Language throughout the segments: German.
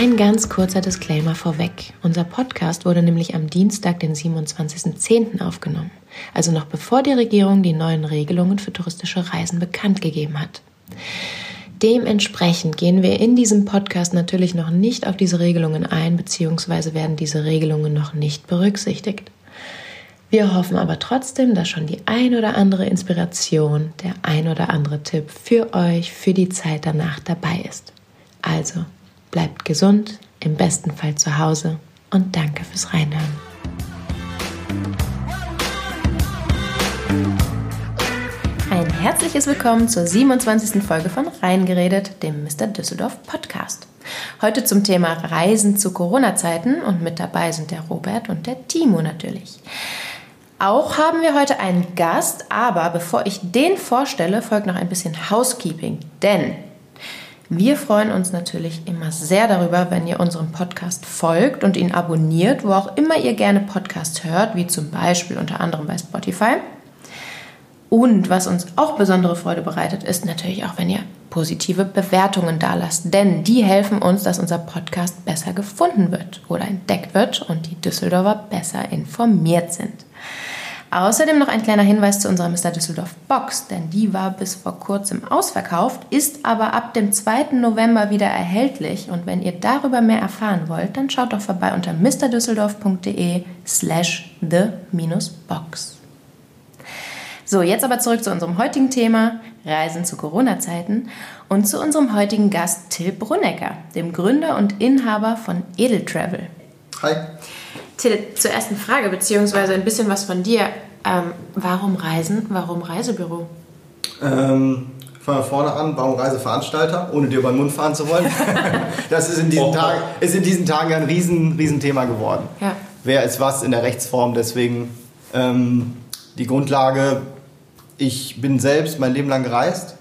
Ein ganz kurzer Disclaimer vorweg. Unser Podcast wurde nämlich am Dienstag, den 27.10. aufgenommen, also noch bevor die Regierung die neuen Regelungen für touristische Reisen bekannt gegeben hat. Dementsprechend gehen wir in diesem Podcast natürlich noch nicht auf diese Regelungen ein, beziehungsweise werden diese Regelungen noch nicht berücksichtigt. Wir hoffen aber trotzdem, dass schon die ein oder andere Inspiration, der ein oder andere Tipp für euch für die Zeit danach dabei ist. Also bleibt gesund, im besten Fall zu Hause und danke fürs Reinhören. Ein herzliches Willkommen zur 27. Folge von Reingeredet, dem Mr. Düsseldorf Podcast. Heute zum Thema Reisen zu Corona-Zeiten und mit dabei sind der Robert und der Timo natürlich. Auch haben wir heute einen Gast, aber bevor ich den vorstelle, folgt noch ein bisschen Housekeeping. Denn wir freuen uns natürlich immer sehr darüber, wenn ihr unserem Podcast folgt und ihn abonniert, wo auch immer ihr gerne Podcasts hört, wie zum Beispiel unter anderem bei Spotify. Und was uns auch besondere Freude bereitet, ist natürlich auch, wenn ihr positive Bewertungen dalasst, denn die helfen uns, dass unser Podcast besser gefunden wird oder entdeckt wird und die Düsseldorfer besser informiert sind. Außerdem noch ein kleiner Hinweis zu unserer Mr. Düsseldorf Box, denn die war bis vor kurzem ausverkauft, ist aber ab dem 2. November wieder erhältlich. Und wenn ihr darüber mehr erfahren wollt, dann schaut doch vorbei unter mrdüsseldorf.de slash the-box. So, jetzt aber zurück zu unserem heutigen Thema, Reisen zu Corona-Zeiten und zu unserem heutigen Gast Till Brunnecker, dem Gründer und Inhaber von Edeltravel. Hi. Till, zur ersten Frage, beziehungsweise ein bisschen was von dir. Ähm, warum Reisen? Warum Reisebüro? Ähm, fangen wir vorne an. Warum Reiseveranstalter? Ohne dir über den Mund fahren zu wollen. das ist in diesen, oh. Tagen, ist in diesen Tagen ein riesen, riesen Thema geworden. Ja. Wer ist was in der Rechtsform? Deswegen ähm, die Grundlage. Ich bin selbst mein Leben lang gereist.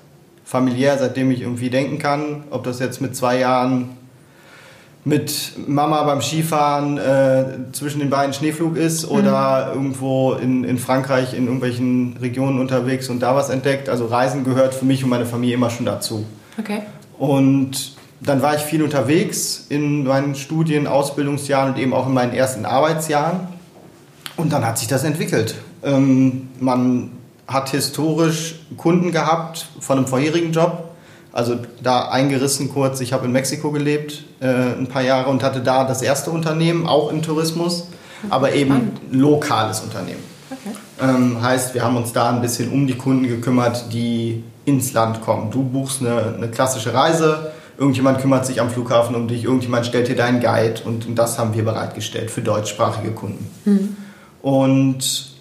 Familiär, seitdem ich irgendwie denken kann. Ob das jetzt mit zwei Jahren mit Mama beim Skifahren äh, zwischen den beiden Schneeflug ist oder mhm. irgendwo in, in Frankreich in irgendwelchen Regionen unterwegs und da was entdeckt. Also Reisen gehört für mich und meine Familie immer schon dazu. Okay. Und dann war ich viel unterwegs in meinen Studien, Ausbildungsjahren und eben auch in meinen ersten Arbeitsjahren. Und dann hat sich das entwickelt. Ähm, man hat historisch Kunden gehabt von einem vorherigen Job also da eingerissen kurz, ich habe in Mexiko gelebt ein paar Jahre und hatte da das erste Unternehmen, auch im Tourismus, aber eben ein lokales Unternehmen. Okay. Ähm, heißt, wir haben uns da ein bisschen um die Kunden gekümmert, die ins Land kommen. Du buchst eine, eine klassische Reise, irgendjemand kümmert sich am Flughafen um dich, irgendjemand stellt dir deinen Guide und, und das haben wir bereitgestellt für deutschsprachige Kunden. Mhm. Und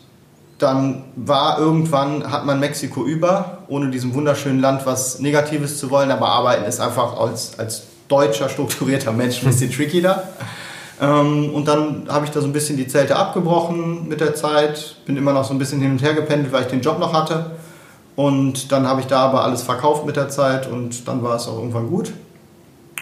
dann war irgendwann, hat man Mexiko über, ohne diesem wunderschönen Land was Negatives zu wollen, aber arbeiten ist einfach als, als deutscher, strukturierter Mensch ein bisschen tricky da. Ähm, und dann habe ich da so ein bisschen die Zelte abgebrochen mit der Zeit, bin immer noch so ein bisschen hin und her gependelt, weil ich den Job noch hatte. Und dann habe ich da aber alles verkauft mit der Zeit und dann war es auch irgendwann gut.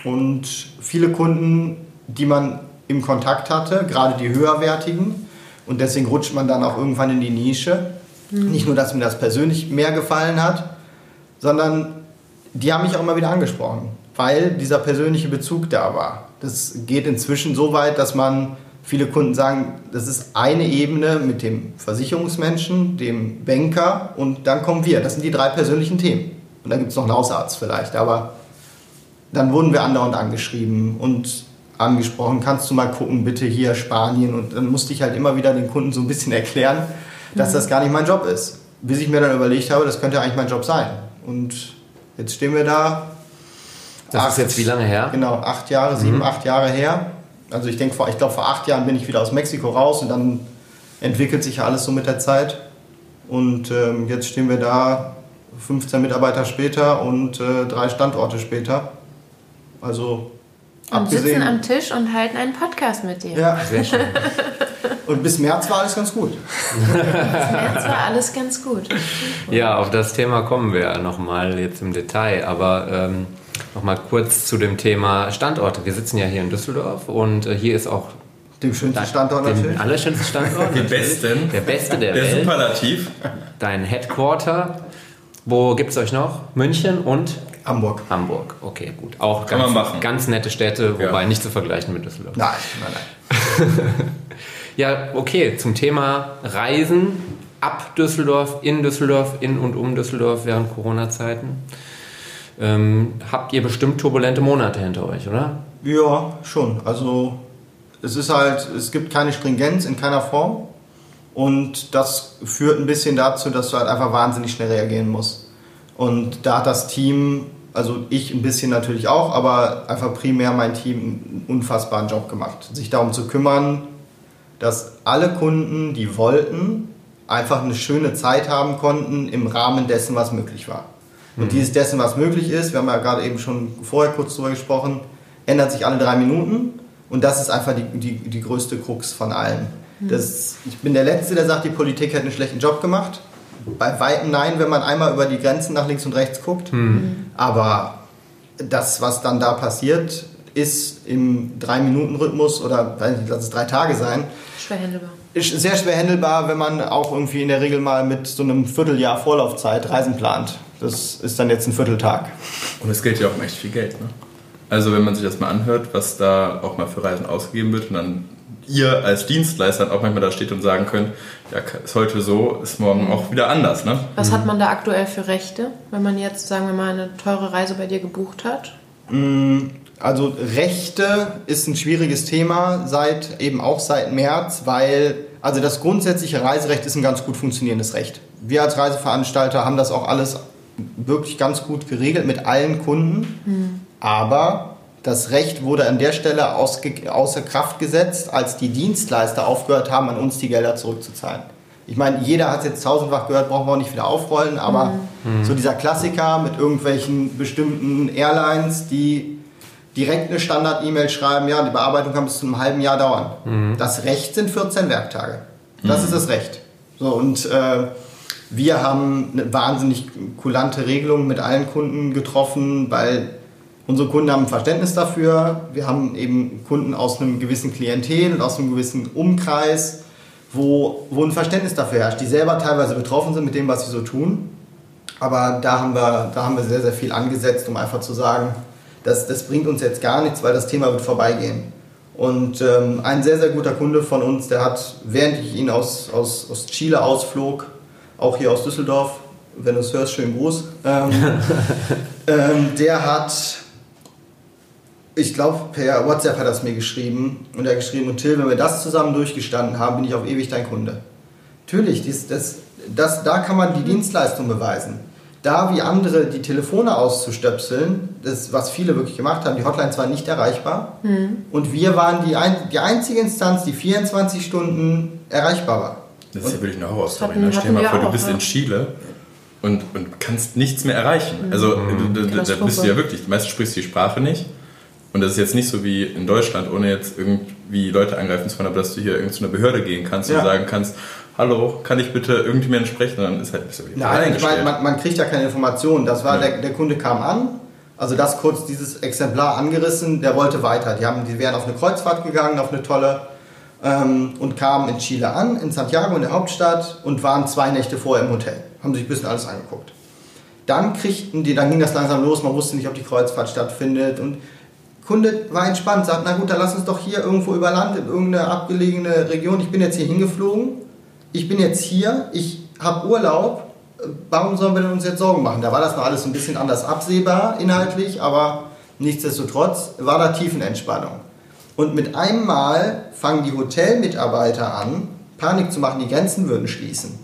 Und viele Kunden, die man im Kontakt hatte, gerade die höherwertigen, und deswegen rutscht man dann auch irgendwann in die Nische. Mhm. Nicht nur, dass mir das persönlich mehr gefallen hat, sondern die haben mich auch immer wieder angesprochen, weil dieser persönliche Bezug da war. Das geht inzwischen so weit, dass man viele Kunden sagen, das ist eine Ebene mit dem Versicherungsmenschen, dem Banker und dann kommen wir. Das sind die drei persönlichen Themen. Und dann gibt es noch einen Hausarzt vielleicht, aber dann wurden wir andauernd angeschrieben und angesprochen, kannst du mal gucken, bitte hier Spanien. Und dann musste ich halt immer wieder den Kunden so ein bisschen erklären, dass das gar nicht mein Job ist. Bis ich mir dann überlegt habe, das könnte eigentlich mein Job sein. Und jetzt stehen wir da. Das acht, ist jetzt wie lange her? Genau, acht Jahre, sieben, mhm. acht Jahre her. Also ich denke, ich glaube, vor acht Jahren bin ich wieder aus Mexiko raus und dann entwickelt sich ja alles so mit der Zeit. Und ähm, jetzt stehen wir da 15 Mitarbeiter später und äh, drei Standorte später. Also und sitzen am Tisch und halten einen Podcast mit dir. Ja, sehr schön. Und bis März war alles ganz gut. bis März war alles ganz gut. Ja, auf das Thema kommen wir nochmal jetzt im Detail. Aber ähm, nochmal kurz zu dem Thema Standorte. Wir sitzen ja hier in Düsseldorf und äh, hier ist auch dem schönsten Standort natürlich. Dem allerschönsten Standort. Den besten. Der beste der, der Welt. Der Superlativ. Dein Headquarter. Wo gibt es euch noch? München und Hamburg. Hamburg, okay, gut. Auch Kann ganz, man machen. ganz nette Städte, wobei Ja. nicht zu vergleichen mit Düsseldorf. Nein, nein, nein. Ja, okay, zum Thema Reisen ab Düsseldorf, in Düsseldorf, in und um Düsseldorf während Corona-Zeiten. Ähm, habt ihr bestimmt turbulente Monate hinter euch, oder? Ja, schon. Also es ist halt, es gibt keine Stringenz in keiner Form. Und das führt ein bisschen dazu, dass du halt einfach wahnsinnig schnell reagieren musst. Und da hat das Team, also ich ein bisschen natürlich auch, aber einfach primär mein Team einen unfassbaren Job gemacht. Sich darum zu kümmern, dass alle Kunden, die wollten, einfach eine schöne Zeit haben konnten im Rahmen dessen, was möglich war. Und dieses dessen, was möglich ist, wir haben ja gerade eben schon vorher kurz drüber gesprochen, ändert sich alle drei Minuten. Und das ist einfach die, die, die größte Krux von allen. Das, ich bin der Letzte, der sagt, die Politik hätte einen schlechten Job gemacht. Bei weitem nein, wenn man einmal über die Grenzen nach links und rechts guckt. Aber das, was dann da passiert, ist im Drei-Minuten-Rhythmus oder weiß nicht, lass es drei Tage sein, Schwer handelbar. ist sehr schwer handelbar, wenn man auch irgendwie in der Regel mal mit so einem Vierteljahr Vorlaufzeit Reisen plant. Das ist dann jetzt ein Vierteltag. Und es gilt ja auch um echt viel Geld. Ne? Also wenn man sich das mal anhört, was da auch mal für Reisen ausgegeben wird und dann ihr als Dienstleister auch manchmal da steht und sagen könnt, ja, ist heute so, ist morgen auch wieder anders. Ne? Was hat man da aktuell für Rechte, wenn man jetzt, sagen wir mal, eine teure Reise bei dir gebucht hat? Also Rechte ist ein schwieriges Thema seit eben auch seit März, weil also das grundsätzliche Reiserecht ist ein ganz gut funktionierendes Recht. Wir als Reiseveranstalter haben das auch alles wirklich ganz gut geregelt mit allen Kunden, aber das Recht wurde an der Stelle außer Kraft gesetzt, als die Dienstleister aufgehört haben, an uns die Gelder zurückzuzahlen. Ich meine, jeder hat es jetzt tausendfach gehört, brauchen wir auch nicht wieder aufrollen, aber so dieser Klassiker mit irgendwelchen bestimmten Airlines, die direkt eine Standard-E-Mail schreiben, ja, die Bearbeitung kann bis zu einem halben Jahr dauern. Das Recht sind 14 Werktage. Das ist das Recht. So, und äh, wir haben eine wahnsinnig kulante Regelung mit allen Kunden getroffen, weil unsere Kunden haben ein Verständnis dafür. Wir haben eben Kunden aus einem gewissen Klientel und aus einem gewissen Umkreis, wo, wo ein Verständnis dafür herrscht, die selber teilweise betroffen sind mit dem, was sie so tun. Aber da haben wir, da haben wir sehr, sehr viel angesetzt, um einfach zu sagen, das, das bringt uns jetzt gar nichts, weil das Thema wird vorbeigehen. Und ähm, ein sehr, sehr guter Kunde von uns, der hat, während ich ihn aus, aus, aus Chile ausflog, auch hier aus Düsseldorf, wenn du es hörst, schönen Gruß, ähm, ähm, der hat, ich glaube, per WhatsApp hat er es mir geschrieben und er hat geschrieben, und Till, wenn wir das zusammen durchgestanden haben, bin ich auf ewig dein Kunde. Natürlich, dies, das, das, da kann man die Dienstleistung beweisen. Da wie andere die Telefone auszustöpseln, das, was viele wirklich gemacht haben, die Hotline war nicht erreichbar. Und wir waren die, ein, die einzige Instanz, die 24 Stunden erreichbar war. Das ist ja wirklich eine Horrorstory. Ne? Stell dir mal vor, du bist ja. in Chile und, und kannst nichts mehr erreichen. Also da, da, da bist du ja wirklich, meistens sprichst du die Sprache nicht. Und das ist jetzt nicht so wie in Deutschland, ohne jetzt irgendwie Leute angreifen zu wollen, aber dass du hier irgendwie zu einer Behörde gehen kannst Ja. und sagen kannst, hallo, kann ich bitte irgendjemanden sprechen? Und dann ist halt du wieder Nein, ich meine, man, man kriegt ja keine Informationen. Das war, Ja. der, der Kunde kam an, also das kurz dieses Exemplar angerissen, der wollte weiter. Die, haben, die wären auf eine Kreuzfahrt gegangen, auf eine tolle, ähm, und kamen in Chile an, in Santiago, in der Hauptstadt, und waren zwei Nächte vorher im Hotel. Haben sich ein bisschen alles angeguckt. Dann kriegten die, dann ging das langsam los, man wusste nicht, ob die Kreuzfahrt stattfindet. Und Kunde war entspannt, sagt, na gut, dann lass uns doch hier irgendwo über Land, in irgendeine abgelegene Region. Ich bin jetzt hier hingeflogen, ich bin jetzt hier, ich habe Urlaub, warum sollen wir uns jetzt Sorgen machen? Da war das noch alles ein bisschen anders absehbar inhaltlich, aber nichtsdestotrotz war da Tiefenentspannung. Und mit einem Mal fangen die Hotelmitarbeiter an, Panik zu machen, die Grenzen würden schließen.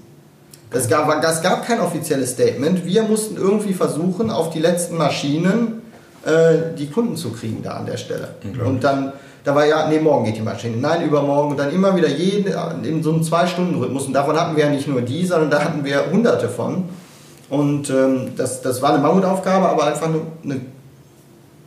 Es gab, es gab kein offizielles Statement. Wir mussten irgendwie versuchen, auf die letzten Maschinen äh, die Kunden zu kriegen da an der Stelle. Und dann, da war ja, nee, morgen geht die Maschine, nein, übermorgen und dann immer wieder jeden, in so einem Zwei-Stunden-Rhythmus. Und davon hatten wir ja nicht nur die, sondern da hatten wir hunderte von. Und ähm, das, das war eine Mammutaufgabe, aber einfach eine, eine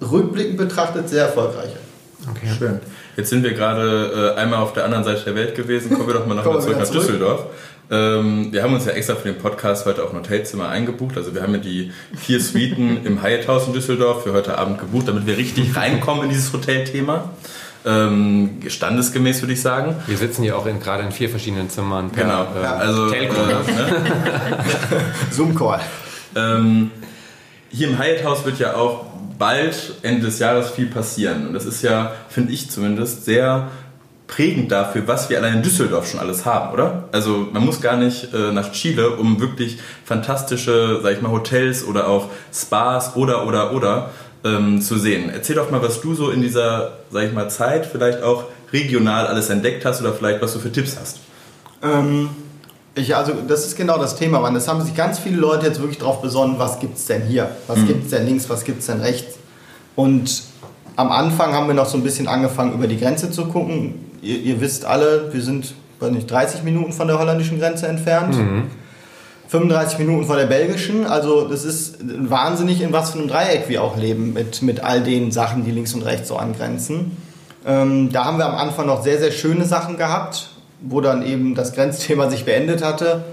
rückblickend betrachtet sehr erfolgreiche. Okay. Schön. Jetzt sind wir gerade äh, einmal auf der anderen Seite der Welt gewesen. Kommen wir doch mal nochmal zurück nach zurück. Düsseldorf. Ähm, wir haben uns ja extra für den Podcast heute auch ein Hotelzimmer eingebucht. Also wir haben ja die vier Suiten im Hyatt House in Düsseldorf für heute Abend gebucht, damit wir richtig reinkommen in dieses Hotelthema. Ähm, standesgemäß würde ich sagen. Wir sitzen hier auch in, gerade in vier verschiedenen Zimmern per Genau. äh, also Telco. äh, ne? Zoom-Call. Ähm, hier im Hyatt House wird ja auch bald Ende des Jahres viel passieren. Und das ist ja, finde ich zumindest, sehr prägend dafür, was wir allein in Düsseldorf schon alles haben, oder? Also man muss gar nicht äh, nach Chile, um wirklich fantastische, sag ich mal, Hotels oder auch Spas oder oder oder ähm, zu sehen. Erzähl doch mal, was du so in dieser, sag ich mal, Zeit vielleicht auch regional alles entdeckt hast oder vielleicht was du für Tipps hast. Ähm, ich, also das ist genau das Thema, man. Es haben sich ganz viele Leute jetzt wirklich darauf besonnen, was gibt es denn hier? Was mhm. gibt es denn links, was gibt es denn rechts? Und am Anfang haben wir noch so ein bisschen angefangen, über die Grenze zu gucken. Ihr, ihr wisst alle, wir sind weiß nicht, 30 Minuten von der holländischen Grenze entfernt. Mhm. 35 Minuten von der belgischen. Also das ist wahnsinnig, in was für einem Dreieck wir auch leben mit, mit all den Sachen, die links und rechts so angrenzen. Ähm, da haben wir am Anfang noch sehr, sehr schöne Sachen gehabt wo dann eben das Grenzthema sich beendet hatte,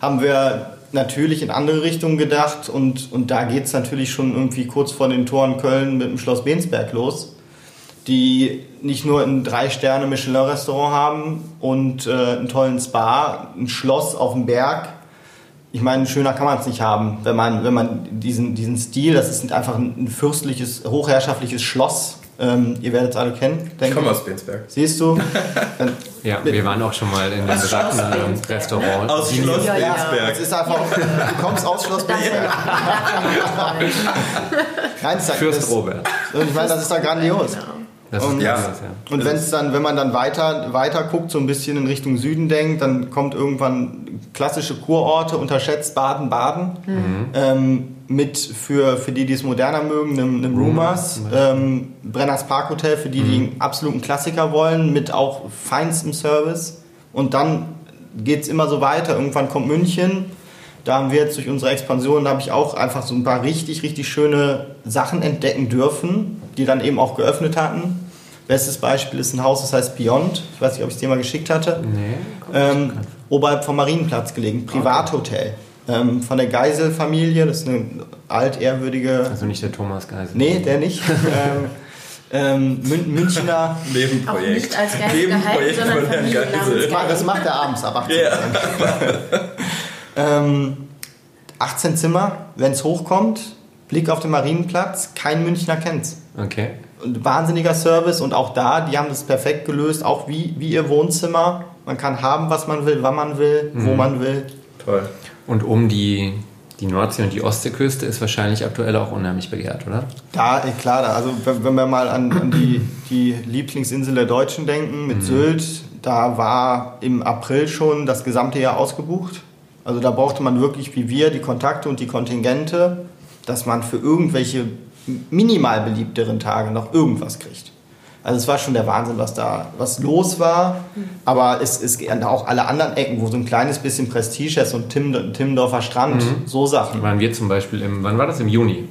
haben wir natürlich in andere Richtungen gedacht und, und da geht es natürlich schon irgendwie kurz vor den Toren Köln mit dem Schloss Bensberg los, die nicht nur ein Drei-Sterne-Michelin-Restaurant haben und äh, einen tollen Spa, ein Schloss auf dem Berg. Ich meine, schöner kann man es nicht haben, wenn man, wenn man diesen, diesen Stil, das ist einfach ein fürstliches, hochherrschaftliches Schloss ähm, ihr werdet es alle kennen. Ich komme aus Bensberg. Siehst du? ja, wir waren auch schon mal in dem besagten Restaurant. Aus Schloss ja, Bensberg. Ja. Es ist einfach, du kommst aus Schloss Bensberg. Nein, das Fürst das, Robert. Und ich meine, das ist da grandios. Das und, ja. und wenn es dann, wenn man dann weiter, weiter guckt, so ein bisschen in Richtung Süden denkt, dann kommt irgendwann klassische Kurorte, unterschätzt Baden-Baden. Mhm. Ähm, mit für, für die, die es moderner mögen, einem, einem Rumors, ähm, Brenners Parkhotel, für die, die mhm. einen absoluten Klassiker wollen, mit auch feinstem Service. Und dann geht es immer so weiter. Irgendwann kommt München. Da haben wir jetzt durch unsere Expansion, da habe ich auch einfach so ein paar richtig, richtig schöne Sachen entdecken dürfen, die dann eben auch geöffnet hatten. Bestes Beispiel ist ein Haus, das heißt Beyond. Ich weiß nicht, ob ich es dir mal geschickt hatte. Nee, ähm, oberhalb vom Marienplatz gelegen. Privathotel. Okay ähm, von der Geisel-Familie. Das ist eine altehrwürdige. Also nicht der Thomas Geisel. Nee, der nicht. ähm, ähm, Münchner. Nebenprojekt. Auch nicht als Geisel gehalten, sondern Geisel. Das macht er abends ab 18 yeah. ähm, 18 Zimmer, wenn es hochkommt, Blick auf den Marienplatz, kein Münchner kennt's. Okay. Und wahnsinniger Service und auch da, die haben das perfekt gelöst, auch wie, wie ihr Wohnzimmer. Man kann haben, was man will, wann man will, mhm. wo man will. Toll. Und um die, die Nordsee- und die Ostseeküste ist wahrscheinlich aktuell auch unheimlich begehrt, oder? Da, klar. Also wenn wir mal an, an die, die Lieblingsinsel der Deutschen denken, mit mhm. Sylt, da war im April schon das gesamte Jahr ausgebucht. Also da brauchte man wirklich wie wir die Kontakte und die Kontingente, dass man für irgendwelche minimal beliebteren Tage noch irgendwas kriegt. Also es war schon der Wahnsinn, was da was los war. Aber es ist auch alle anderen Ecken, wo so ein kleines bisschen Prestige ist, so ein Tim, Timmendorfer Strand, mhm. so Sachen. Waren wir zum Beispiel im, wann war das? Im Juni,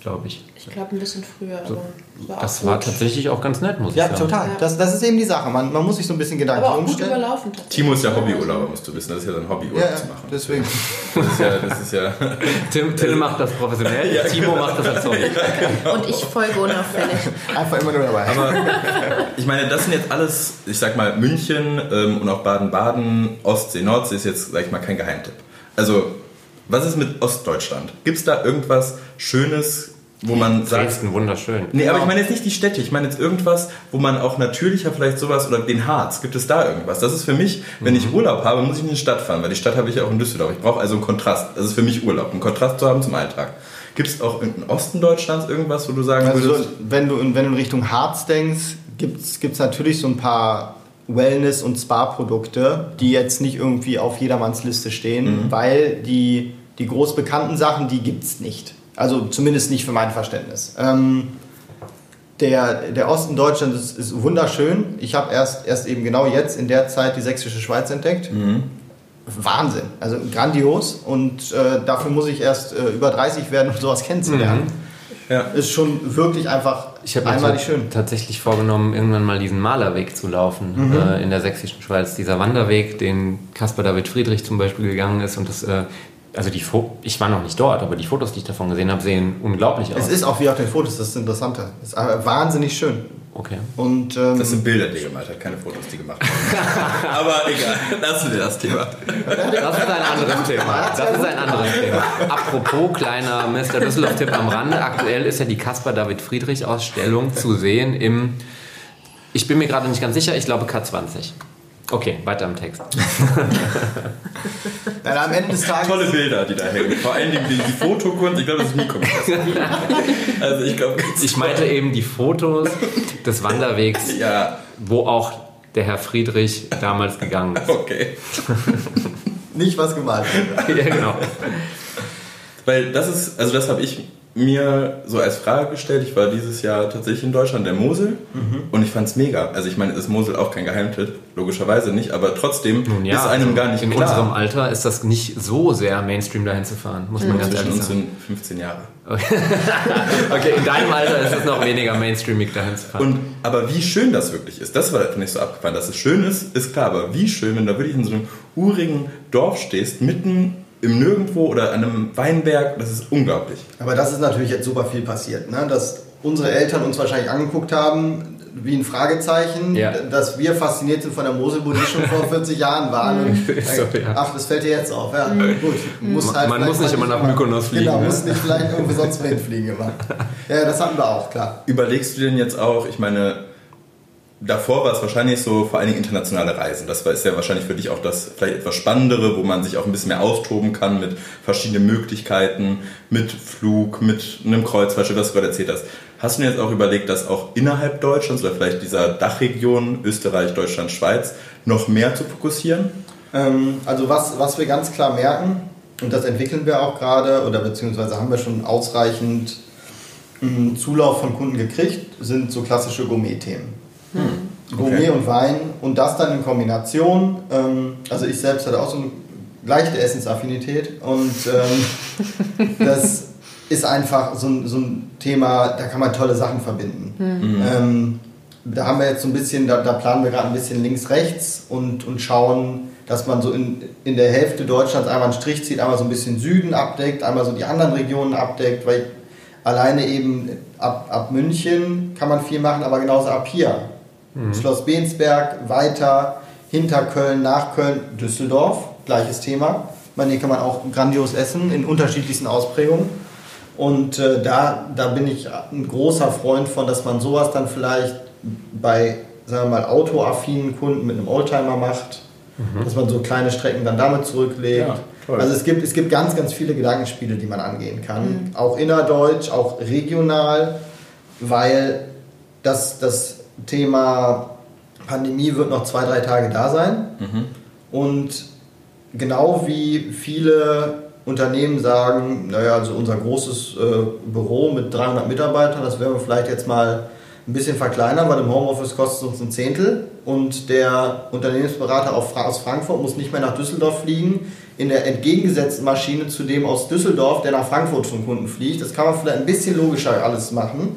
glaube ich. Ich glaube ein bisschen früher, so, war Das war tatsächlich auch ganz nett, muss ich sagen. Ja, total. Das, das ist eben die Sache. Man, man muss sich so ein bisschen Gedanken aber auch umstellen. Gut überlaufen, Timo ist ja Hobbyurlauber, musst du wissen. Das ist ja sein Hobbyurlaub ja, zu machen. Deswegen. Das ist ja. Das ist ja Tim, Tim macht das professionell, ja, Timo genau. macht das als Hobby. Genau. Und ich folge unauffällig. Einfach immer nur dabei. Aber ich meine, das sind jetzt alles, ich sag mal, München ähm, und auch Baden-Baden, Ostsee, Nordsee ist jetzt, sag ich mal, kein Geheimtipp. Also, was ist mit Ostdeutschland? Gibt es da irgendwas Schönes, wo man sagt. Dresden, wunderschön. Nee, aber ich meine jetzt nicht die Städte, ich meine jetzt irgendwas, wo man auch natürlicher vielleicht sowas oder den Harz, gibt es da irgendwas? Das ist für mich, wenn mhm. ich Urlaub habe, muss ich in die Stadt fahren, weil die Stadt habe ich ja auch in Düsseldorf. Ich brauche also einen Kontrast. Das ist für mich Urlaub, einen Kontrast zu haben zum Alltag. Gibt es auch im Osten Deutschlands irgendwas, wo du sagen also, würdest? Wenn du, wenn du in Richtung Harz denkst, gibt es natürlich so ein paar Wellness- und Spa-Produkte, die jetzt nicht irgendwie auf jedermanns Liste stehen, mhm. weil die, die groß bekannten Sachen, die gibt es nicht. Also zumindest nicht für mein Verständnis. Ähm, der, der Osten Deutschlands ist, ist wunderschön. Ich habe erst, erst eben genau jetzt in der Zeit die sächsische Schweiz entdeckt. Mhm. Wahnsinn, also grandios. Und äh, dafür muss ich erst äh, über 30 werden, um sowas kennenzulernen. Mhm. Ja. Ist schon wirklich einfach ich einmalig schön. tatsächlich vorgenommen, irgendwann mal diesen Malerweg zu laufen mhm. äh, in der sächsischen Schweiz. Dieser Wanderweg, den Caspar David Friedrich zum Beispiel gegangen ist und das äh, also die Fo ich war noch nicht dort, aber die Fotos, die ich davon gesehen habe, sehen unglaublich aus. Es ist auch wie auf den Fotos, das ist das Interessante. Es ist wahnsinnig schön. Okay. Und, ähm, Das sind Bilder, die er gemalt hat, keine Fotos, die gemacht haben. Aber egal, lassen wir das Thema. Das ist ein anderes Thema. Das ist ein anderes Thema. Apropos kleiner Mr. Düsseldorf-Tipp am Rande. Aktuell ist ja die Caspar David Friedrich-Ausstellung zu sehen im, ich bin mir gerade nicht ganz sicher, ich glaube K20. Okay, weiter im Text. Dann am Ende des Tages. Tolle Bilder, die da hängen. Vor allen Dingen die, die Fotokunst, ich glaube, das ist nie komplett. Also ich glaube, Ich meinte eben die Fotos des Wanderwegs, ja, wo auch der Herr Friedrich damals gegangen ist. okay. Nicht was gemalt wird. Ja, genau. Weil das ist, also das habe ich mir so als Frage gestellt. Ich war dieses Jahr tatsächlich in Deutschland, der Mosel, und ich fand es mega. Also ich meine, ist Mosel auch kein Geheimtipp, logischerweise nicht, aber trotzdem Nun ja, ist einem also gar nicht in klar. unserem Alter ist das nicht so sehr Mainstream dahin zu fahren, muss man ganz Zwischen ehrlich uns sagen. sind 15 Jahre. Okay, in deinem Alter ist es noch weniger mainstreamig dahin zu fahren. Und, aber wie schön das wirklich ist, das war ich so abgefahren. Dass es schön ist, ist klar, aber wie schön, wenn du wirklich in so einem urigen Dorf stehst, mitten im Nirgendwo oder an einem Weinberg, das ist unglaublich. Aber das ist natürlich jetzt super viel passiert, ne? dass unsere Eltern uns wahrscheinlich angeguckt haben, wie ein Fragezeichen, Ja. dass wir fasziniert sind von der Mosel, wo die schon vor 40 Jahren waren. So, ja. Ach, das fällt dir jetzt auf. Ja, gut. Muss Man- halt man muss nicht immer nach Mykonos fliegen, Genau, ne? muss nicht vielleicht irgendwo sonst mal hinfliegen immer. Ja, das hatten wir auch, klar. Überlegst du denn jetzt auch, ich meine, davor war es wahrscheinlich so vor allen Dingen internationale Reisen. Das ist ja wahrscheinlich für dich auch das vielleicht etwas Spannendere, wo man sich auch ein bisschen mehr austoben kann mit verschiedenen Möglichkeiten, mit Flug, mit einem Kreuzfahrtschiff, was du gerade erzählt hast. Hast du dir jetzt auch überlegt, dass auch innerhalb Deutschlands oder vielleicht dieser Dachregion Österreich, Deutschland, Schweiz noch mehr zu fokussieren? Ähm, also was, was wir ganz klar merken, und das entwickeln wir auch gerade, oder beziehungsweise haben wir schon ausreichend Zulauf von Kunden gekriegt, sind so klassische Gourmet-Themen. Gourmet Okay. und Wein und das dann in Kombination. Ähm, also ich selbst hatte auch so eine leichte Essensaffinität und ähm, das ist einfach so ein, so ein Thema, da kann man tolle Sachen verbinden. Ähm, da haben wir jetzt so ein bisschen, da, da planen wir gerade ein bisschen links-rechts und, und schauen, dass man so in, in der Hälfte Deutschlands einmal einen Strich zieht, einmal so ein bisschen Süden abdeckt, einmal so die anderen Regionen abdeckt, weil alleine eben ab, ab München kann man viel machen, aber genauso ab hier. Schloss Bensberg, weiter, hinter Köln, nach Köln, Düsseldorf, gleiches Thema. Meine, hier kann man auch grandios essen in unterschiedlichsten Ausprägungen. Und äh, da, da bin ich ein großer Freund von, dass man sowas dann vielleicht bei, sagen wir mal, autoaffinen Kunden mit einem Oldtimer macht, dass man so kleine Strecken dann damit zurücklegt. Ja, also es gibt, es gibt ganz, ganz viele Gedankenspiele, die man angehen kann. Auch innerdeutsch, auch regional, weil das, das Thema Pandemie wird noch zwei, drei Tage da sein. Und genau wie viele Unternehmen sagen, naja, also unser großes äh, Büro mit 300 Mitarbeitern, das werden wir vielleicht jetzt mal ein bisschen verkleinern, weil im Homeoffice kostet es uns ein Zehntel und der Unternehmensberater aus Frankfurt muss nicht mehr nach Düsseldorf fliegen, in der entgegengesetzten Maschine zu dem aus Düsseldorf, der nach Frankfurt zum Kunden fliegt. Das kann man vielleicht ein bisschen logischer alles machen.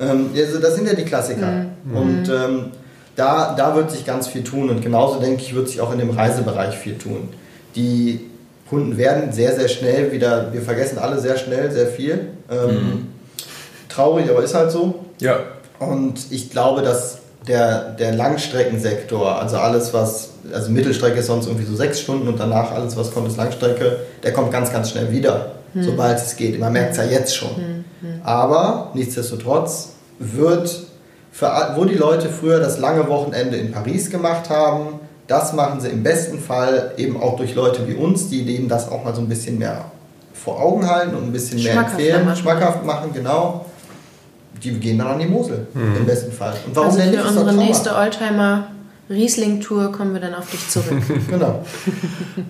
Ähm, also das sind ja die Klassiker. Und ähm, da, da wird sich ganz viel tun und genauso denke ich, wird sich auch in dem Reisebereich viel tun. Die Kunden werden sehr, sehr schnell wieder, wir vergessen alle sehr schnell sehr viel. Ähm, Traurig, aber ist halt so. Ja. Und ich glaube, dass der, der Langstreckensektor, also alles, was, also Mittelstrecke ist sonst irgendwie so sechs Stunden und danach alles, was kommt, ist Langstrecke, der kommt ganz, ganz schnell wieder, sobald es geht. Man merkt es ja jetzt schon. Aber nichtsdestotrotz wird, für, wo die Leute früher das lange Wochenende in Paris gemacht haben, das machen sie im besten Fall eben auch durch Leute wie uns, die denen das auch mal so ein bisschen mehr vor Augen halten und ein bisschen mehr empfehlen, machen. schmackhaft machen, genau. Die gehen dann an die Mosel, im besten Fall. Und warum also denn für nicht? Doch unsere nächste Oldtimer Riesling-Tour kommen wir dann auf dich zurück. Genau.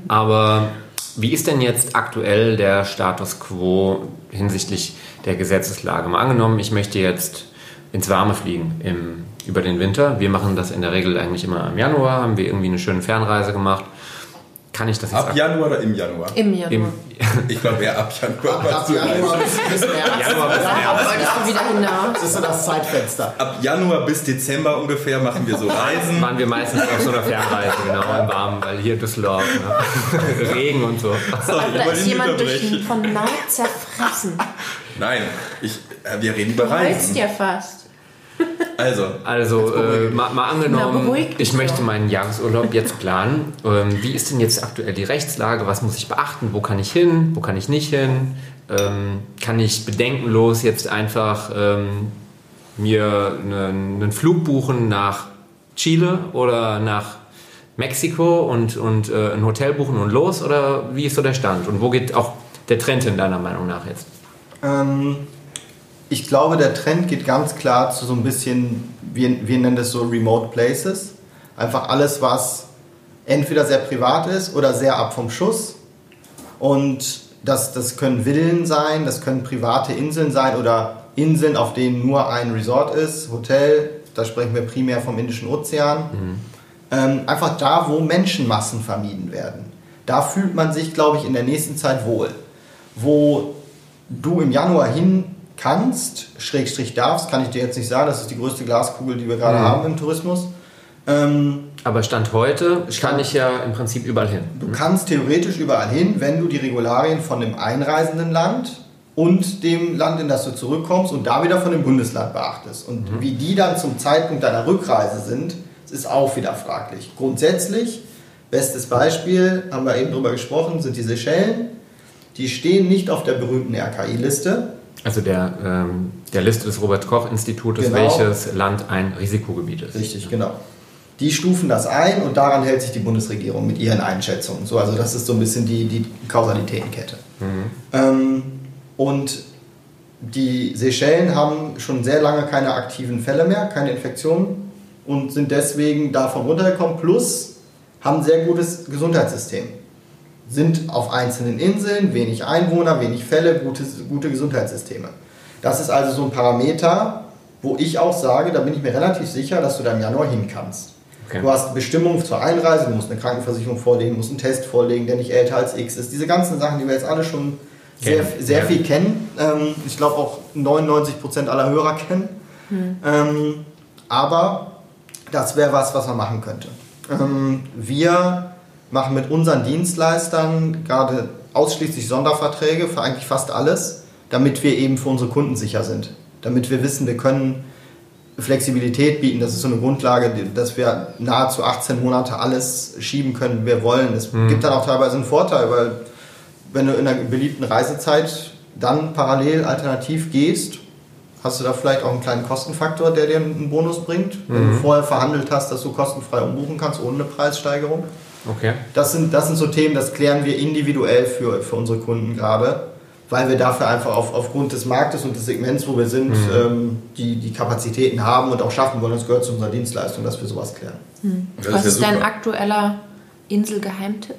Aber wie ist denn jetzt aktuell der Status quo hinsichtlich der Gesetzeslage? Mal angenommen, ich möchte jetzt ins Warme fliegen im, über den Winter. Wir machen das in der Regel eigentlich immer im Januar, haben wir irgendwie eine schöne Fernreise gemacht. Kann ich das jetzt Ab ak- Januar oder im Januar? Im Januar. im, Ich glaube eher ab Januar. Ab, ab Januar bis, bis März. Januar bis du wieder hinaus. Das ist so das Zeitfenster. Ab Januar bis Dezember ungefähr machen wir so Reisen. waren wir meistens auf so einer Fernreise, genau, im Warmen, weil hier Düsseldorf, ne? Regen und so. Sorry, Da ist jemand durch, von Neid zerfressen. Nein, ich, äh, wir reden über Du Reisen. ja fast. Also, Also, äh, mal, mal Na, angenommen, dich ich möchte meinen Jahresurlaub jetzt planen. Ähm, wie ist denn jetzt aktuell die Rechtslage? Was muss ich beachten? Wo kann ich hin? Wo kann ich nicht hin? Ähm, kann ich bedenkenlos jetzt einfach ähm, mir einen, einen Flug buchen nach Chile oder nach Mexiko und, und äh, ein Hotel buchen und los? Oder wie ist so der Stand? Und wo geht auch der Trend in deiner Meinung nach jetzt? Ähm, ich glaube, der Trend geht ganz klar zu so ein bisschen, wir, wir nennen das so Remote Places. Einfach alles, was entweder sehr privat ist oder sehr ab vom Schuss. Und das, das können Villen sein, das können private Inseln sein oder Inseln, auf denen nur ein Resort ist, Hotel, da sprechen wir primär vom Indischen Ozean. Ähm, einfach da, wo Menschenmassen vermieden werden. Da fühlt man sich, glaube ich, in der nächsten Zeit wohl. Wo du im Januar hin kannst, Schrägstrich darfst, kann ich dir jetzt nicht sagen, das ist die größte Glaskugel, die wir gerade Mhm. haben im Tourismus. Ähm, Aber Stand heute kann Stand- ich ja im Prinzip überall hin. du kannst theoretisch überall hin, wenn du die Regularien von dem einreisenden Land und dem Land, in das du zurückkommst und da wieder von dem Bundesland beachtest. Und wie die dann zum Zeitpunkt deiner Rückreise sind, ist auch wieder fraglich. Grundsätzlich, bestes Beispiel, haben wir eben drüber gesprochen, sind die Seychellen. Die stehen nicht auf der berühmten RKI-Liste. Also der, ähm, der Liste des Robert-Koch-Institutes, Genau. welches Land ein Risikogebiet ist. Richtig, genau. Die stufen das ein und daran hält sich die Bundesregierung mit ihren Einschätzungen. So, also das ist so ein bisschen die, die Kausalitätenkette. Ähm, und die Seychellen haben schon sehr lange keine aktiven Fälle mehr, keine Infektionen und sind deswegen davon runtergekommen. Plus haben ein sehr gutes Gesundheitssystem. Sind auf einzelnen Inseln, wenig Einwohner, wenig Fälle, gute, gute Gesundheitssysteme. Das ist also so ein Parameter, wo ich auch sage, da bin ich mir relativ sicher, dass du da im Januar hin kannst. Okay. Du hast Bestimmungen zur Einreise, du musst eine Krankenversicherung vorlegen, musst einen Test vorlegen, der nicht älter als X ist. Diese ganzen Sachen, die wir jetzt alle schon sehr, Kennen, sehr ja. viel kennen. Ähm, ich glaube auch 99% aller Hörer kennen. Ähm, aber das wäre was, was man machen könnte. Ähm, wir machen mit unseren Dienstleistern gerade ausschließlich Sonderverträge für eigentlich fast alles, damit wir eben für unsere Kunden sicher sind. Damit wir wissen, wir können Flexibilität bieten. Das ist so eine Grundlage, dass wir nahezu 18 Monate alles schieben können, wie wir wollen. Es gibt dann auch teilweise einen Vorteil, weil wenn du in einer beliebten Reisezeit dann parallel alternativ gehst, hast du da vielleicht auch einen kleinen Kostenfaktor, der dir einen Bonus bringt. Wenn du vorher verhandelt hast, dass du kostenfrei umbuchen kannst, ohne eine Preissteigerung. Okay. Das sind, das sind so Themen, das klären wir individuell für, für unsere Kunden gerade, weil wir dafür einfach auf, aufgrund des Marktes und des Segments, wo wir sind, ähm, die, die Kapazitäten haben und auch schaffen wollen. Das gehört zu unserer Dienstleistung, dass wir sowas klären. Das Was ist ja ist dein aktueller Inselgeheimtipp?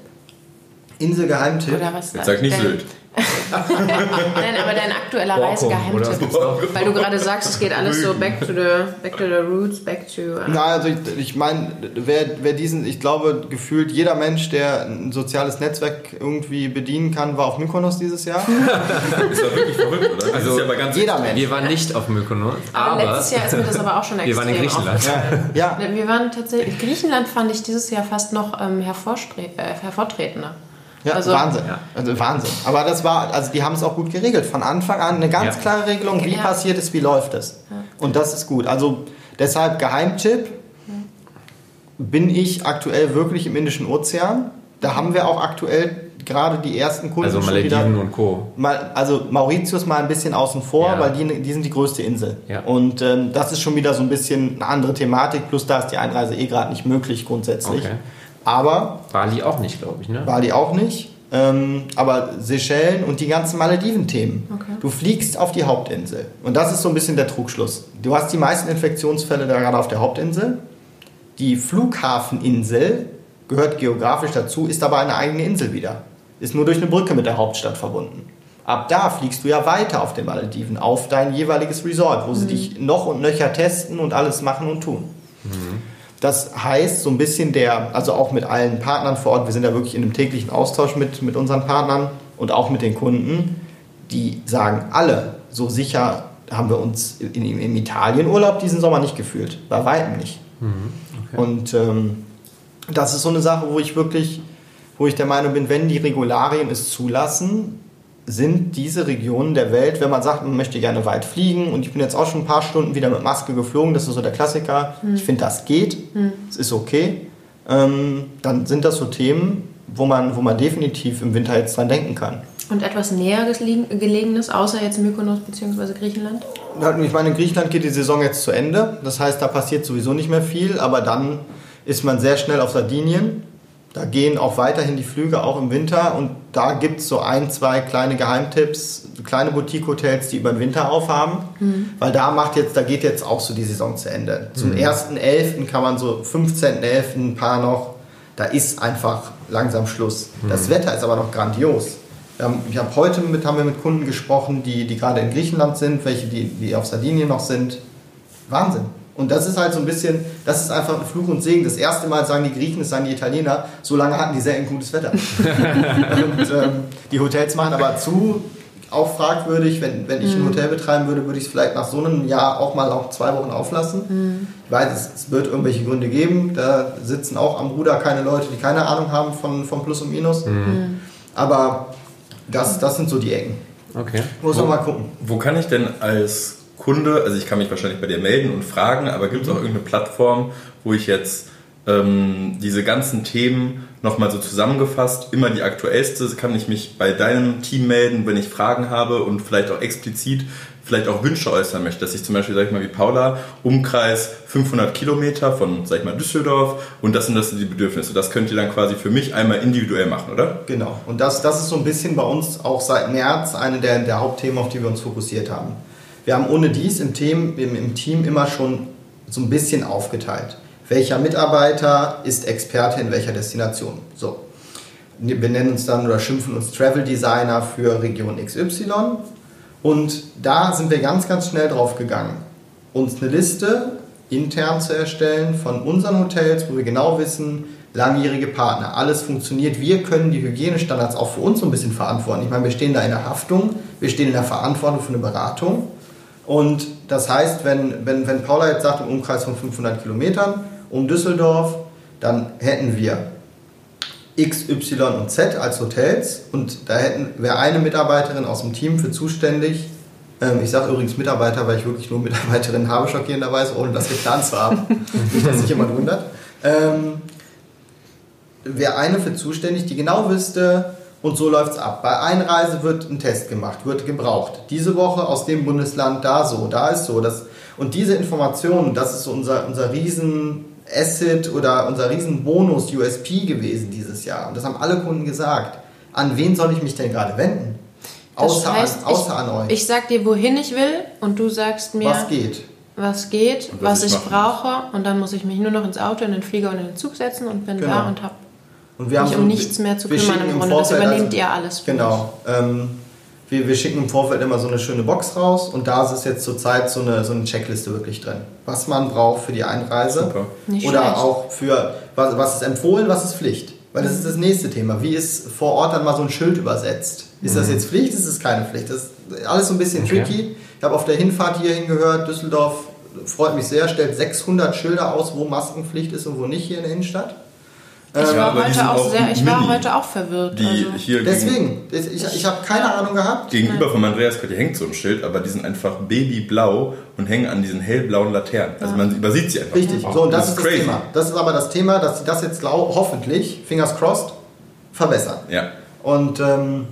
Inselgeheimtipp. Oder was? Jetzt sag nicht Sylt. Nein, aber dein aktueller Reisegeheimtipp. Weil du gerade sagst, es geht alles so back to the, back to the roots, back to... äh, Na, also ich, ich meine, wer, wer diesen, ich glaube, gefühlt jeder Mensch, der ein soziales Netzwerk irgendwie bedienen kann, war auf Mykonos dieses Jahr. Ist doch wirklich verrückt, oder? Das Also, ja Jeder Mensch. Wir waren nicht auf Mykonos, aber aber letztes Jahr ist mir das aber auch schon extrem wir waren in Griechenland. aufgefallen. Ja, Wir waren tatsächlich, Griechenland fand ich dieses Jahr fast noch ähm, äh, hervortretender. Ja Also- Wahnsinn. Ja. Also Wahnsinn. Aber das war, also die haben es auch gut geregelt. Von Anfang an eine ganz Ja. klare Regelung, wie Ja. passiert es, wie läuft es. Und das ist gut. Also deshalb Geheimtipp. Bin ich aktuell wirklich im Indischen Ozean? Da haben wir auch aktuell gerade die ersten Kunden Also schon wieder. Malediven und Co. Mal, also Mauritius mal ein bisschen außen vor, Ja. weil die, die sind die größte Insel. Ja. Und ähm, das ist schon wieder so ein bisschen eine andere Thematik, plus da ist die Einreise eh gerade nicht möglich grundsätzlich. Okay. Aber Bali auch nicht, glaube ich, ne? Bali auch nicht. Ähm, aber Seychellen und die ganzen Malediven-Themen. Okay. Du fliegst auf die Hauptinsel. Und das ist so ein bisschen der Trugschluss. Du hast die meisten Infektionsfälle da gerade auf der Hauptinsel. Die Flughafeninsel gehört geografisch dazu, ist aber eine eigene Insel wieder. Ist nur durch eine Brücke mit der Hauptstadt verbunden. Ab da fliegst du ja weiter auf den Malediven, auf dein jeweiliges Resort, wo sie dich noch und nöcher testen und alles machen und tun. Das heißt, so ein bisschen der, also auch mit allen Partnern vor Ort, wir sind ja wirklich in einem täglichen Austausch mit, mit unseren Partnern und auch mit den Kunden, die sagen alle, so sicher haben wir uns in, im Italienurlaub diesen Sommer nicht gefühlt. Bei weitem nicht. Und ähm, das ist so eine Sache, wo ich wirklich, wo ich der Meinung bin, wenn die Regularien es zulassen, sind diese Regionen der Welt, wenn man sagt, man möchte gerne weit fliegen und ich bin jetzt auch schon ein paar Stunden wieder mit Maske geflogen, das ist so der Klassiker, ich finde, das geht, es ist okay, ähm, dann sind das so Themen, wo man, wo man definitiv im Winter jetzt dran denken kann. Und etwas näher gelegen- gelegenes, außer jetzt Mykonos bzw. Griechenland? Ich meine, in Griechenland geht die Saison jetzt zu Ende. Das heißt, da passiert sowieso nicht mehr viel. Aber dann ist man sehr schnell auf Sardinien. Da gehen auch weiterhin die Flüge, auch im Winter. Und da gibt es so ein, zwei kleine Geheimtipps, kleine Boutique-Hotels, die über den Winter aufhaben. Weil da macht jetzt, da geht jetzt auch so die Saison zu Ende. Zum 1.11. kann man so 15.11. ein paar noch. Da ist einfach langsam Schluss. Das Wetter ist aber noch grandios. Wir haben, ich habe heute mit, haben wir mit Kunden gesprochen, die, die gerade in Griechenland sind, welche die, die auf Sardinien noch sind. Wahnsinn. Und das ist halt so ein bisschen, das ist einfach ein Fluch und Segen. Das erste Mal sagen die Griechen, es sagen die Italiener, so lange hatten die sehr ein gutes Wetter. und ähm, die Hotels machen aber zu, auch fragwürdig, wenn, wenn ich ein Hotel betreiben würde, würde ich es vielleicht nach so einem Jahr auch mal auch zwei Wochen auflassen. Ich weiß, es, es wird irgendwelche Gründe geben. Da sitzen auch am Ruder keine Leute, die keine Ahnung haben von, von Plus und Minus. Aber das, das sind so die Ecken. Okay. Muss man mal gucken. Wo kann ich denn als Kunde, also ich kann mich wahrscheinlich bei dir melden und fragen, aber gibt es auch irgendeine Plattform, wo ich jetzt ähm, diese ganzen Themen nochmal so zusammengefasst, immer die aktuellste, kann ich mich bei deinem Team melden, wenn ich Fragen habe und vielleicht auch explizit vielleicht auch Wünsche äußern möchte, dass ich zum Beispiel, sag ich mal, wie Paula, Umkreis 500 Kilometer von, sag ich mal, Düsseldorf und das sind das sind die Bedürfnisse. Das könnt ihr dann quasi für mich einmal individuell machen, oder? Genau. Und das, das ist so ein bisschen bei uns auch seit März eine der, der Hauptthemen, auf die wir uns fokussiert haben. Wir haben ohne dies im Team, im, im Team immer schon so ein bisschen aufgeteilt. Welcher Mitarbeiter ist Experte in welcher Destination? So. Wir nennen uns dann oder schimpfen uns Travel Designer für Region XY. Und da sind wir ganz, ganz schnell drauf gegangen, uns eine Liste intern zu erstellen von unseren Hotels, wo wir genau wissen, langjährige Partner, alles funktioniert. Wir können die Hygienestandards auch für uns so ein bisschen verantworten. Ich meine, wir stehen da in der Haftung, wir stehen in der Verantwortung für eine Beratung. Und das heißt, wenn, wenn, wenn Paula jetzt sagt, im Umkreis von 500 Kilometern um Düsseldorf, dann hätten wir X, Y und Z als Hotels und da hätten wäre eine Mitarbeiterin aus dem Team für zuständig. Ähm, ich sage übrigens Mitarbeiter, weil ich wirklich nur Mitarbeiterinnen habe, schockierenderweise, ohne das geplant zu haben. Nicht, dass sich jemand wundert. Ähm, wäre eine für zuständig, die genau wüsste, und so läuft es ab. Bei Einreise wird ein Test gemacht, wird gebraucht. Diese Woche aus dem Bundesland da so, da ist so. Das, und diese Informationen, das ist so unser, unser riesen Asset oder unser riesen Bonus USP gewesen dieses Jahr. Und das haben alle Kunden gesagt. An wen soll ich mich denn gerade wenden? Das Außer, heißt, an, außer ich, an euch. Ich sag dir, wohin ich will und du sagst mir, Was geht? was geht, was, was ich ich brauche und dann muss ich mich nur noch ins Auto, in den Flieger und in den Zug setzen und bin Genau. da und habe Und wir mich so- um nichts mehr zu wir kümmern schicken im Grunde. Das Vorfeld übernehmt also- ihr alles für Genau. Ähm, wir, wir schicken im Vorfeld immer so eine schöne Box raus und da ist es jetzt zurzeit so eine, so eine Checkliste wirklich drin. Was man braucht für die Einreise. Super. Nicht Oder schlecht. auch für, was, was ist empfohlen, was ist Pflicht. Weil das ist das nächste Thema. Wie ist vor Ort dann mal so ein Schild übersetzt? Ist das jetzt Pflicht, ist es keine Pflicht? Das ist alles so ein bisschen Okay. tricky. Ich habe auf der Hinfahrt hierhin gehört, Düsseldorf freut mich sehr, stellt 600 Schilder aus, wo Maskenpflicht ist und wo nicht hier in der Innenstadt. Ich war, aber die heute auch auch sehr, ich war heute auch verwirrt. Die also. hier gegen- Deswegen, ich, ich habe keine Ahnung gehabt. Gegenüber von Andreas hier hängt so ein Schild, aber die sind einfach babyblau und hängen an diesen hellblauen Laternen. Also man übersieht sie einfach. Richtig, so und das, ist das crazy. Thema. Das ist aber das Thema, dass sie das jetzt lau- hoffentlich, fingers crossed, verbessern. Ja. Und ähm,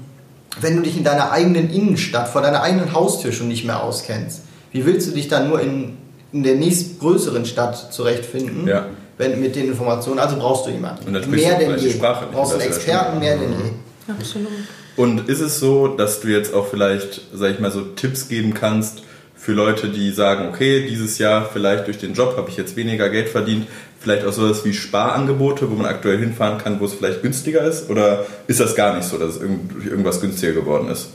wenn du dich in deiner eigenen Innenstadt, vor deiner eigenen Haustür schon nicht mehr auskennst, wie willst du dich dann nur in, in der nächstgrößeren Stadt zurechtfinden? Ja. Wenn, mit den Informationen, also brauchst du jemanden. Und dann mehr du denn je. Sprache nicht, brauchst einen Experten mehr denn je. Absolut. Und ist es so, dass du jetzt auch vielleicht, sag ich mal, so Tipps geben kannst für Leute, die sagen, okay, dieses Jahr vielleicht durch den Job habe ich jetzt weniger Geld verdient, vielleicht auch sowas wie Sparangebote, wo man aktuell hinfahren kann, wo es vielleicht günstiger ist? Oder ist das gar nicht so, dass es durch irgendwas günstiger geworden ist?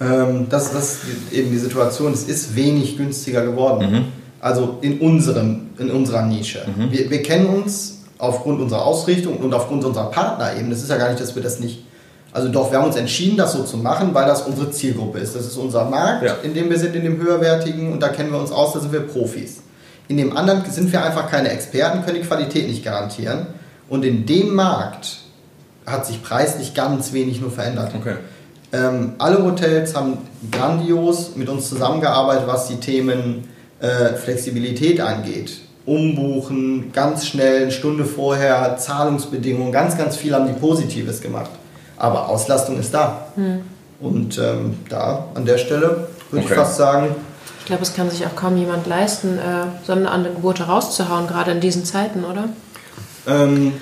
Ähm, das, das ist eben die Situation, es ist wenig günstiger geworden. Also in, unserem, in unserer Nische. Wir, wir kennen uns aufgrund unserer Ausrichtung und aufgrund unserer Partner eben. Das ist ja gar nicht, dass wir das nicht. Also doch, wir haben uns entschieden, das so zu machen, weil das unsere Zielgruppe ist. Das ist unser Markt, Ja. in dem wir sind, in dem höherwertigen und da kennen wir uns aus, da sind wir Profis. In dem anderen sind wir einfach keine Experten, können die Qualität nicht garantieren. Und in dem Markt hat sich preislich ganz wenig nur verändert. Okay. Ähm, alle Hotels haben grandios mit uns zusammengearbeitet, was die Themen äh, Flexibilität angeht. Umbuchen, ganz schnell, eine Stunde vorher, Zahlungsbedingungen, ganz, ganz viel haben die Positives gemacht. Aber Auslastung ist da. Hm. Und ähm, da an der Stelle würde okay. ich fast sagen. Ich glaube, es kann sich auch kaum jemand leisten, äh, Sonderangebote rauszuhauen, gerade in diesen Zeiten, oder? Ähm,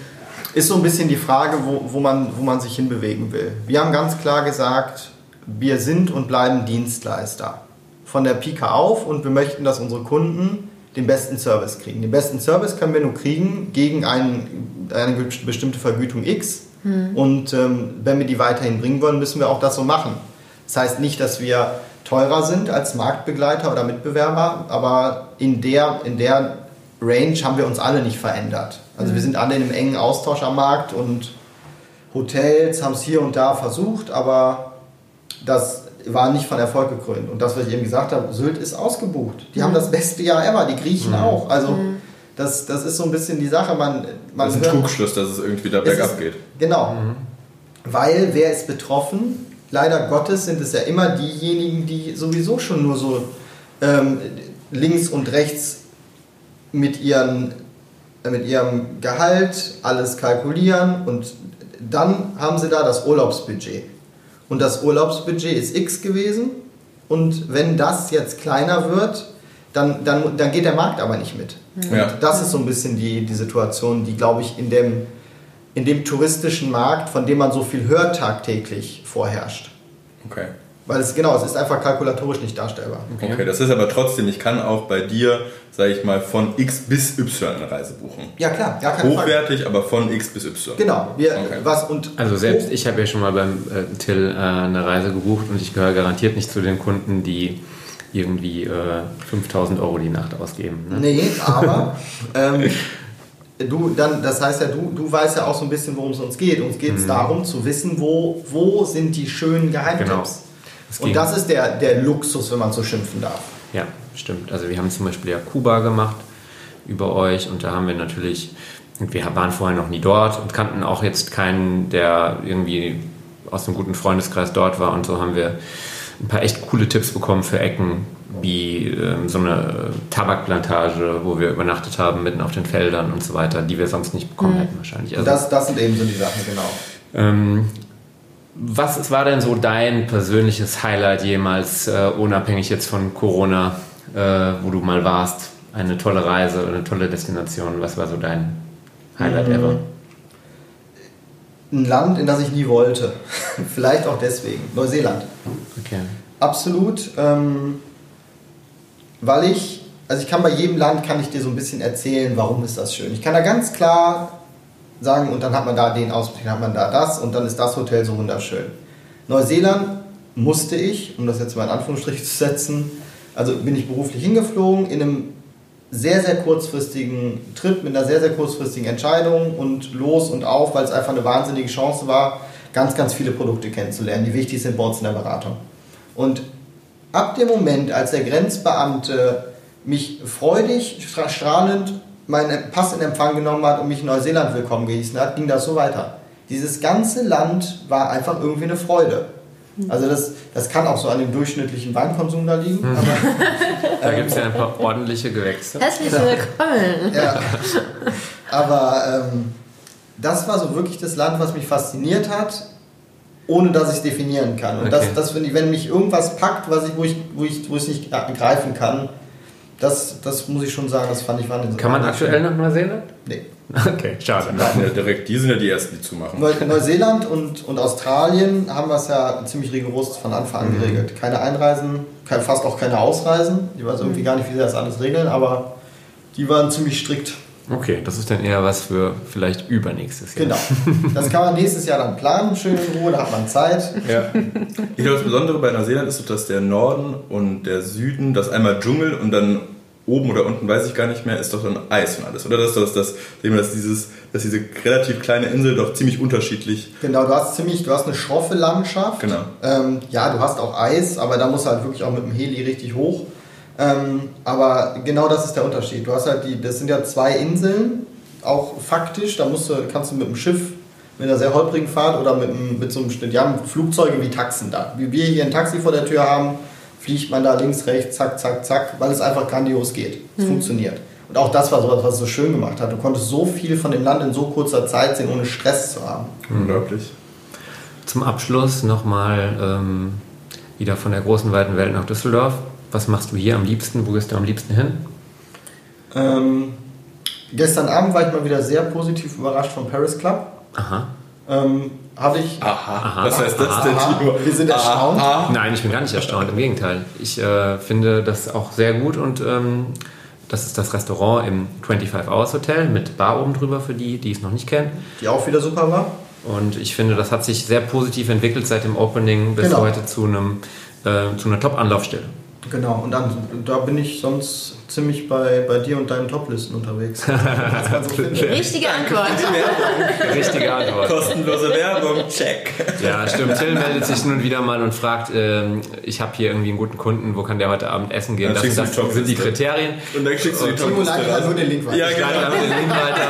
ist so ein bisschen die Frage, wo, wo, man, wo man sich hinbewegen will. Wir haben ganz klar gesagt, wir sind und bleiben Dienstleister. Von der Pika auf und wir möchten, dass unsere Kunden den besten Service kriegen. Den besten Service können wir nur kriegen gegen einen, eine bestimmte Vergütung X. Hm. Und ähm, wenn wir die weiterhin bringen wollen, müssen wir auch das so machen. Das heißt nicht, dass wir teurer sind als Marktbegleiter oder Mitbewerber, aber in der, in der Range haben wir uns alle nicht verändert. Also wir mhm. sind alle in einem engen Austausch am Markt und Hotels haben es hier und da versucht, aber das war nicht von Erfolg gekrönt. Und das, was ich eben gesagt habe, Sylt ist ausgebucht. Die mhm. haben das beste Jahr ever, die Griechen mhm. auch. Also mhm. das, das ist so ein bisschen die Sache. Man, man das ist ein Trugschluss, dass es irgendwie da bergab geht. Genau. Mhm. Weil wer ist betroffen? Leider Gottes sind es ja immer diejenigen, die sowieso schon nur so ähm, links und rechts mit, ihren, mit ihrem Gehalt alles kalkulieren und dann haben sie da das Urlaubsbudget. Und das Urlaubsbudget ist X gewesen und wenn das jetzt kleiner wird, dann, dann, dann geht der Markt aber nicht mit. Ja. das ist so ein bisschen die, die Situation, die, glaube ich, in dem, in dem touristischen Markt, von dem man so viel hört tagtäglich, vorherrscht. Okay. Weil es genau, es ist einfach kalkulatorisch nicht darstellbar. Okay, okay das ist aber trotzdem, ich kann auch bei dir, sage ich mal, von X bis Y eine Reise buchen. Ja klar, ja Hochwertig, Frage. aber von X bis Y. Genau. Wir, okay. was und also selbst ich habe ja schon mal beim äh, Till äh, eine Reise gebucht und ich gehöre garantiert nicht zu den Kunden, die irgendwie äh, 5000 Euro die Nacht ausgeben. Ne? Nee, aber ähm, du dann, das heißt ja, du, du weißt ja auch so ein bisschen, worum es uns geht. Uns geht es mhm. darum zu wissen, wo, wo sind die schönen Geheimtipps. Genau. Und das ist der, der Luxus, wenn man so schimpfen darf. Ja, stimmt. Also wir haben zum Beispiel ja Kuba gemacht über euch und da haben wir natürlich, wir waren vorher noch nie dort und kannten auch jetzt keinen, der irgendwie aus einem guten Freundeskreis dort war und so haben wir ein paar echt coole Tipps bekommen für Ecken, wie ähm, so eine Tabakplantage, wo wir übernachtet haben, mitten auf den Feldern und so weiter, die wir sonst nicht bekommen mhm. hätten wahrscheinlich. Also, das, das sind eben so die Sachen, genau. Ähm, was war denn so dein persönliches Highlight jemals, äh, unabhängig jetzt von Corona, äh, wo du mal warst? Eine tolle Reise, eine tolle Destination. Was war so dein Highlight mhm. ever? Ein Land, in das ich nie wollte. Vielleicht auch deswegen. Neuseeland. Okay. Absolut. Ähm, weil ich, also ich kann bei jedem Land, kann ich dir so ein bisschen erzählen, warum ist das schön. Ich kann da ganz klar sagen, und dann hat man da den Ausblick, dann hat man da das und dann ist das Hotel so wunderschön. Neuseeland musste ich, um das jetzt mal in Anführungsstriche zu setzen, also bin ich beruflich hingeflogen in einem sehr, sehr kurzfristigen Trip mit einer sehr, sehr kurzfristigen Entscheidung und los und auf, weil es einfach eine wahnsinnige Chance war, ganz, ganz viele Produkte kennenzulernen, die wichtig sind bei uns in der Beratung. Und ab dem Moment, als der Grenzbeamte mich freudig, strahlend meinen Pass in Empfang genommen hat und mich in Neuseeland willkommen gehießen hat, ging das so weiter. Dieses ganze Land war einfach irgendwie eine Freude. Also das, das kann auch so an dem durchschnittlichen Weinkonsum da liegen. Mhm. Aber, da gibt es ja ein paar ordentliche Gewächse. Herzlich willkommen. Ja. Aber ähm, das war so wirklich das Land, was mich fasziniert hat, ohne dass ich es definieren kann. Und okay. das, das, wenn, wenn mich irgendwas packt, was ich, wo, ich, wo, ich, wo ich es nicht greifen kann, das, das muss ich schon sagen, das fand ich wahnsinnig. Kann man aktuell nach Neuseeland? Nee. Okay, schade. Ja, direkt, die sind ja die ersten, die zumachen. Neuseeland und, und Australien haben wir es ja ziemlich rigoros von Anfang an mhm. geregelt. Keine Einreisen, fast auch keine Ausreisen. Ich weiß irgendwie mhm. gar nicht, wie sie das alles regeln, aber die waren ziemlich strikt. Okay, das ist dann eher was für vielleicht übernächstes Jahr. Genau. Das kann man nächstes Jahr dann planen, schön in Ruhe, da hat man Zeit. Ja. Ich glaube, das Besondere bei Neuseeland ist, dass der Norden und der Süden, das einmal Dschungel und dann oben oder unten, weiß ich gar nicht mehr, ist doch dann Eis und alles. Oder das ist das, dass, dieses, dass diese relativ kleine Insel doch ziemlich unterschiedlich. Genau, du hast ziemlich, du hast eine schroffe Landschaft. Genau. Ähm, ja, du hast auch Eis, aber da musst du halt wirklich auch mit dem Heli richtig hoch. Ähm, aber genau das ist der Unterschied. Du hast halt die, das sind ja zwei Inseln, auch faktisch, da musst du, kannst du mit dem Schiff, mit einer sehr holprigen Fahrt oder mit, einem- mit so einem Schnitt. Die haben Flugzeuge wie Taxen da. Wie wir hier ein Taxi vor der Tür haben, fliegt man da links, rechts, zack, zack, zack, weil es einfach grandios geht. Es funktioniert. Und auch das war sowas, was es so schön gemacht hat. Du konntest so viel von dem Land in so kurzer Zeit sehen, ohne Stress zu haben. Unglaublich. Zum Abschluss nochmal ähm, wieder von der großen weiten Welt nach Düsseldorf. Was machst du hier am liebsten? Wo gehst du am liebsten hin? Ähm, gestern Abend war ich mal wieder sehr positiv überrascht vom Paris Club. Aha. Ähm, Habe ich. Aha. Was heißt das denn, Aha. Timo? Wir sind erstaunt. Aha. Nein, ich bin gar nicht erstaunt. Im Gegenteil. Ich äh, finde das auch sehr gut und ähm, das ist das Restaurant im 25 Hours Hotel mit Bar oben drüber für die, die es noch nicht kennen. Die auch wieder super war. Und ich finde, das hat sich sehr positiv entwickelt seit dem Opening bis Genau. heute zu, einem, äh, zu einer Top-Anlaufstelle. Genau, und dann, da bin ich sonst ziemlich bei, bei dir und deinen Toplisten unterwegs. So. Richtige Antwort. Richtige Antwort. Kostenlose Werbung, check. Ja, stimmt. Till meldet sich nun und wieder mal und fragt, ähm, ich habe hier irgendwie einen guten Kunden, wo kann der heute Abend essen gehen? Dann Das, das die sind die Kriterien. Und dann schickst du die Timo Topliste leitet dann nur raus. den Link weiter. Ja, genau. einfach den Link weiter.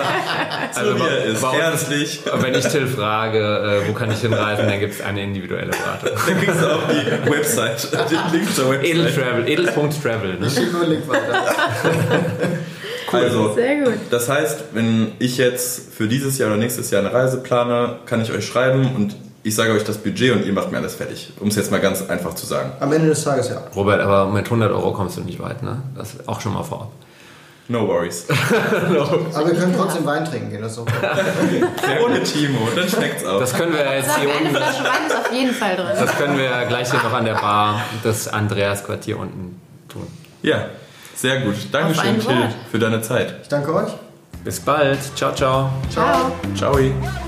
Also bei- ist. bei uns- Ernstlich. Wenn ich Till frage, äh, wo kann ich hinreisen, dann gibt es eine individuelle Beratung. Dann kriegst du auch die Website, den Link zur Website. Edeltravel, edel.travel. Ne? Ich schicke nur den Link weiter. Also, Sehr gut. das heißt, wenn ich jetzt für dieses Jahr oder nächstes Jahr eine Reise plane, kann ich euch schreiben und ich sage euch das Budget und ihr macht mir alles fertig. Um es jetzt mal ganz einfach zu sagen. Am Ende des Tages ja. Robert, aber mit 100 Euro kommst du nicht weit, ne? Das ist auch schon mal vorab. No worries. Aber wir können trotzdem Wein trinken gehen, das ist okay. Ohne Timo, dann schmeckt's auch. Das können wir ja jetzt Sag, hier eine unten, Flasche Wein ist auf jeden Fall drin. das können wir ja gleich hier noch an der Bar des Andreas Quartier unten tun. Ja, sehr gut. Dankeschön, Till, für deine Zeit. Ich danke euch. Bis bald. Ciao, ciao. Ciao. Ciao.